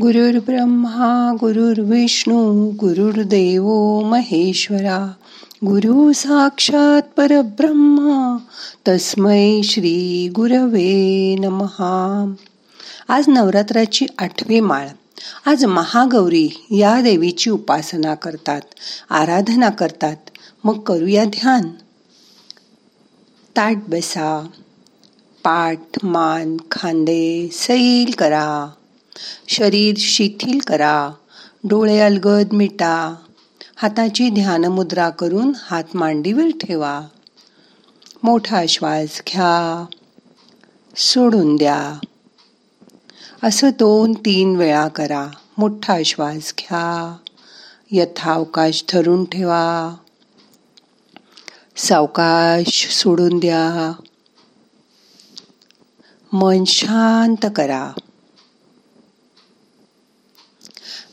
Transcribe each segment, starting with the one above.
गुरुर् ब्रह्मा गुरुर्विष्णू गुरुर्देव महेश्वरा. गुरु साक्षात परब्रह्मा तस्मै श्री गुरवे नमहा आज नवरात्राची आठवी माळ. आज महागौरी या देवीची उपासना करतात आराधना करतात. मग करूया ध्यान. ताट बसा पाठ मान खांदे सैल करा. शरीर शिथिल करा. डोळे अलगद मिटा. हाताची ध्यान मुद्रा करून हात मांडीवर ठेवा. मोठा श्वास घ्या. सोडून द्या. असं दोन तीन वेळा करा. मोठा श्वास घ्या. यथावकाश धरून ठेवा. सावकाश सोडून द्या. मन शांत करा.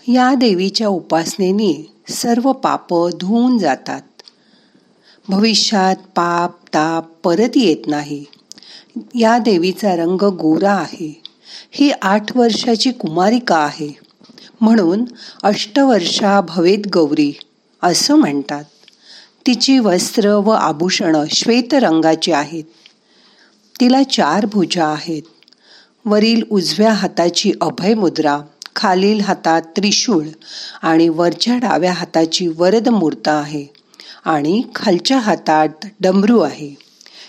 या देवीच्या उपासनेने सर्व पाप धुवून जातात. भविष्यात पाप ताप परत येत नाही. या देवीचा रंग गोरा आहे. ही आठ वर्षाची कुमारिका आहे. म्हणून अष्टवर्षा भवेत गौरी असं म्हणतात. तिची वस्त्र व आभूषणं श्वेत रंगाची आहेत. तिला चार भुजा आहेत. वरील उजव्या हाताची अभय मुद्रा खालील हातात त्रिशूळ आणि वरच्या डाव्या हाताची वरद मूर्त आहे आणि खालच्या हातात डमरू आहे.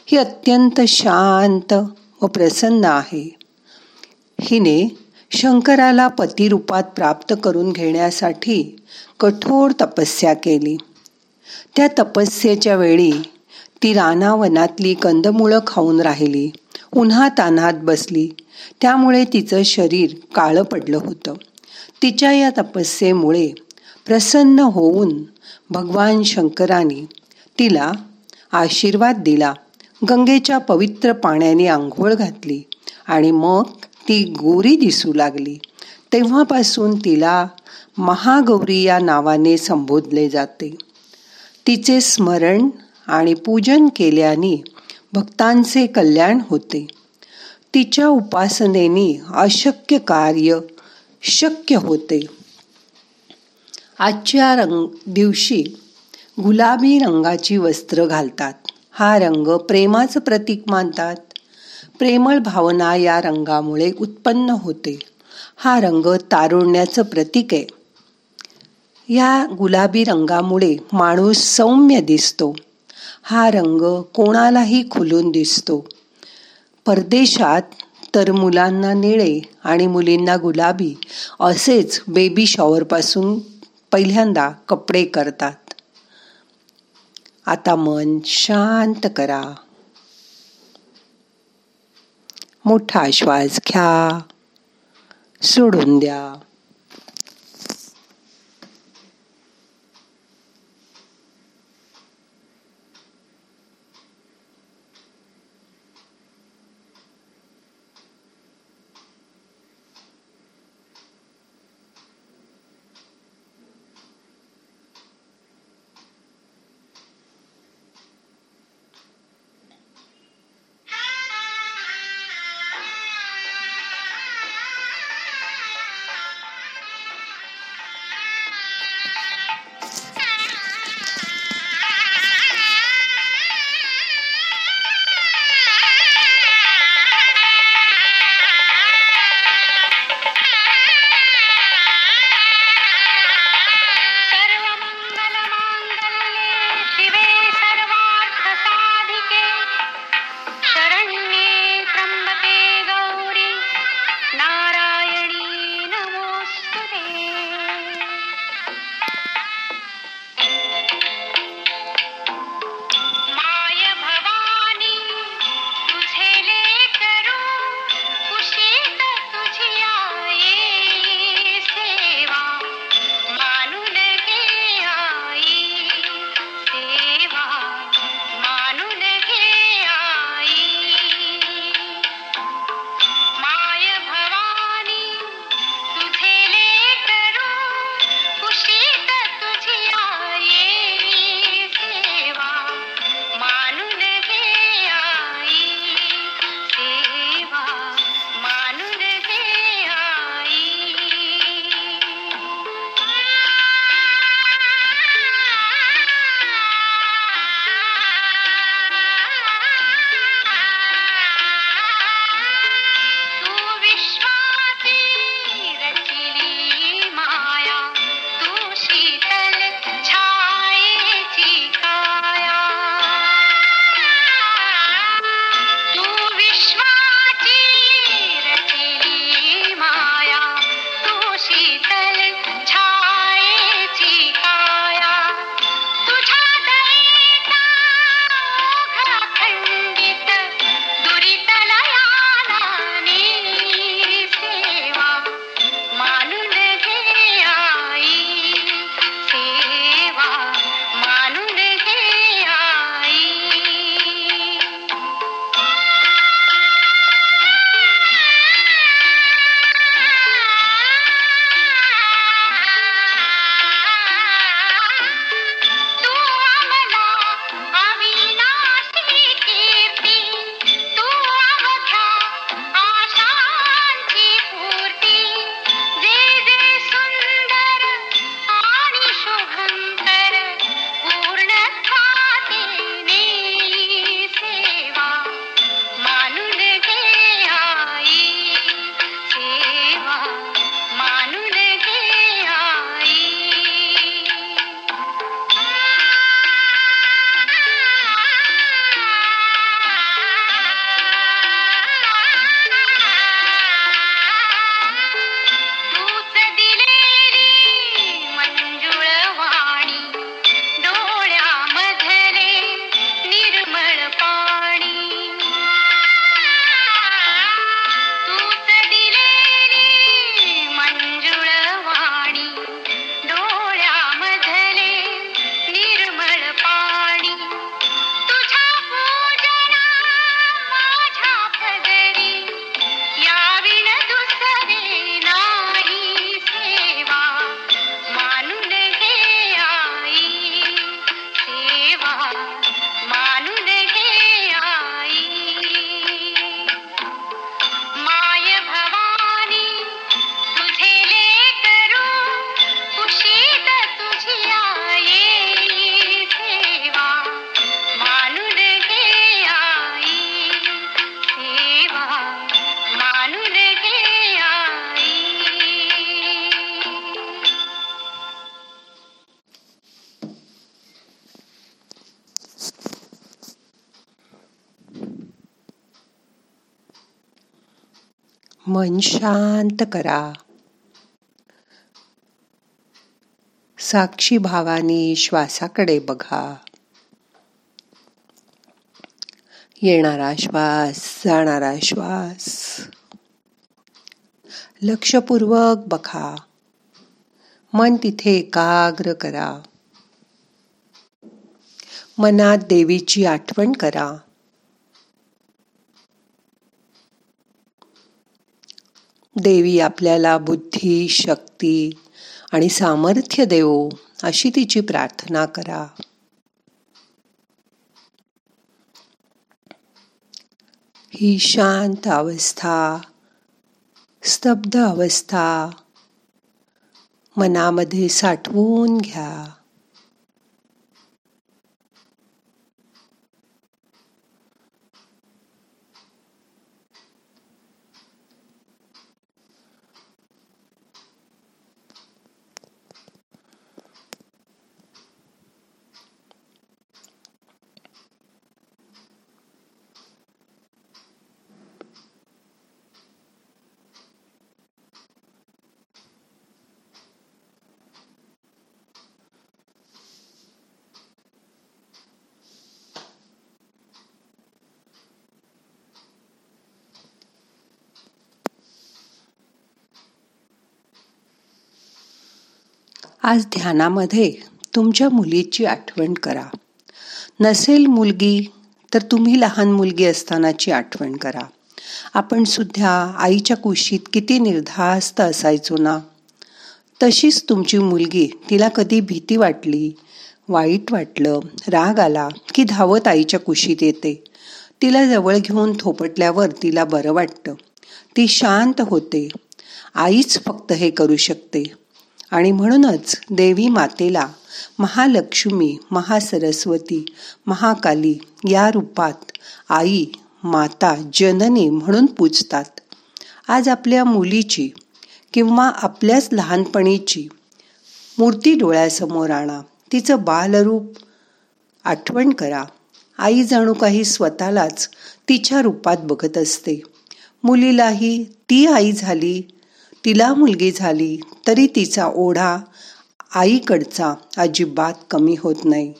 ही अत्यंत शांत व प्रसन्न आहे. हिने शंकराला पतिरूपात प्राप्त करून घेण्यासाठी कठोर तपस्या केली. त्या तपस्येच्या वेळी ती रानावनातली कंदमुळं खाऊन राहिली. उन्हात तान्हात बसली. त्यामुळे तिचं शरीर काळं पडलं होतं. तिच्या या तपस्येमुळे प्रसन्न होऊन भगवान शंकराने तिला आशीर्वाद दिला. गंगेच्या पवित्र पाण्याने आंघोळ घातली आणि मग ती गोरी दिसू लागली. तेव्हापासून तिला महागौरी या नावाने संबोधले जाते. तिचे स्मरण आणि पूजन केल्याने भक्तांचे कल्याण होते. तिच्या उपासनेने अशक्य कार्य शक्य होते. आजच्या रंग दिवशी गुलाबी रंगाची वस्त्र घालतात. हा रंग प्रेमाचं प्रतीक मानतात. प्रेमळ भावना या रंगामुळे उत्पन्न होते. हा रंग तारुण्याचं प्रतीक आहे. या गुलाबी रंगामुळे माणूस सौम्य दिसतो. हा रंग कोणालाही खुलून दिसतो. परदेशात तर मुलांना निळे आणि मुलींना गुलाबी असेच बेबी शॉवरपासून पहिल्यांदा कपडे करतात. आता मन शांत करा. मोठा श्वास घ्या. सोडून द्या. मन शांत करा. साक्षी भावाने श्वासाकडे बघा. येणारा श्वास जाणारा श्वास. लक्षपूर्वक बघा. मन तिथे एकाग्र करा. मनात देवीची आठवण करा. देवी आपल्याला बुद्धी शक्ती आणि सामर्थ्य देवो अशी तिची प्रार्थना करा. ही शांत अवस्था स्तब्ध अवस्था मनामध्ये साठवून घ्या. आज ध्यानामध्ये तुमच्या मुलीची आठवण करा. नसेल मुलगी तर तुम्ही लहान मुलगी असतानाची आठवण करा. आपण सुद्धा आईच्या कुशीत किती निर्धास्त असायचो ना? तशीच तुमची मुलगी तिला कधी भीती वाटली वाईट वाटलं राग आला की धावत आईच्या कुशीत येते. तिला जवळ घेऊन थोपटल्यावर तिला बरं वाटतं. ती शांत होते. आईच फक्त हे करू शकते. आणि म्हणूनच देवी मातेला महालक्ष्मी महासरस्वती महाकाली या रूपात आई माता जननी म्हणून पूजतात. आज आपल्या मुलीची किंवा आपल्याच लहानपणीची मूर्ती डोळ्यासमोर आणा. तिचं बालरूप आठवण करा. आई जणू काही स्वतःलाच तिच्या रूपात बघत असते. मुलीलाही ती आई झाली तिला मुलगी झाली तरी तिचा ओढा आईकडचा अजिबात कमी होत नाही.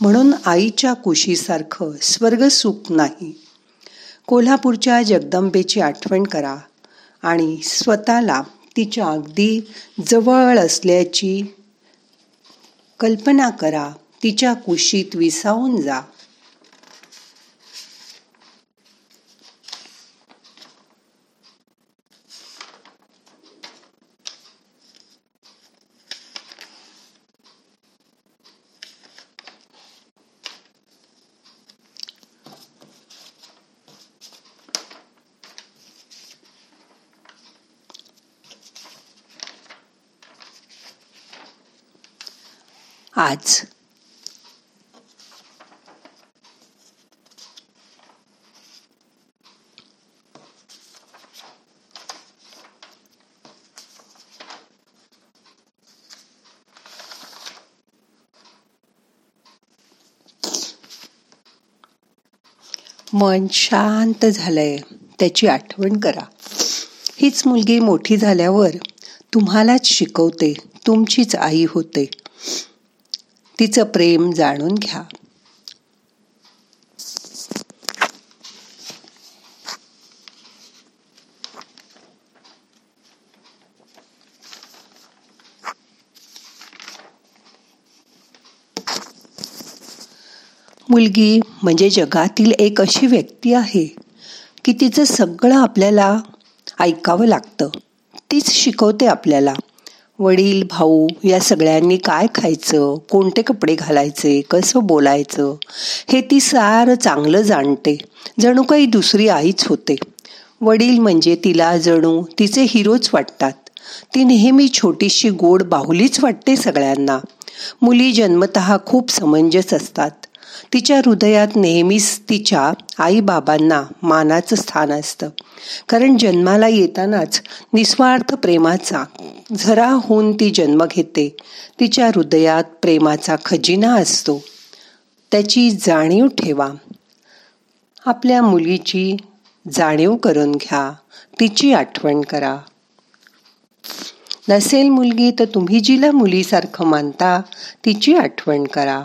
म्हणून आईच्या कुशीसारखं स्वर्ग सुख नाही. कोल्हापूरच्या जगदंबेची आठवण करा आणि स्वतःला तिच्या अगदी जवळ असल्याची कल्पना करा. तिच्या कुशीत विसावून जा. आज मन शांत झालंय त्याची आठवण करा. हीच मुलगी मोठी झाल्यावर तुम्हालाच शिकवते तुमचीच आई होते. तिचं प्रेम जाणून घ्या. मुलगी म्हणजे जगातील एक अशी व्यक्ती आहे की तिचं सगळं आपल्याला ऐकावं लागतं. तीच शिकवते आपल्याला. वडील भाऊ या सगळ्यांनी काय खायचं कोणते कपडे घालायचे कसं बोलायचं हे ती सारं चांगलं जाणते. जणू काही दुसरी आईच होते. वडील म्हणजे तिला जणू तिचे हिरोच वाटतात. ती नेहमी छोटीशी गोड बाहुलीच वाटते सगळ्यांना. मुली जन्मत खूप समंजस असतात. तिच्या हृदयात नेहमीच तिच्या आईबाबांना मानाचं स्थान असतं. कारण जन्माला येतानाच निस्वार्थ प्रेमाचा झरा होऊन ती जन्म घेते. तिच्या हृदयात प्रेमाचा खजिना असतो. त्याची जाणीव ठेवा. आपल्या मुलीची जाणीव करून घ्या. तिची आठवण करा. नसेल मुलगी तर तुम्ही जिला मुलीसारखं मानता. तिची आठवण करा.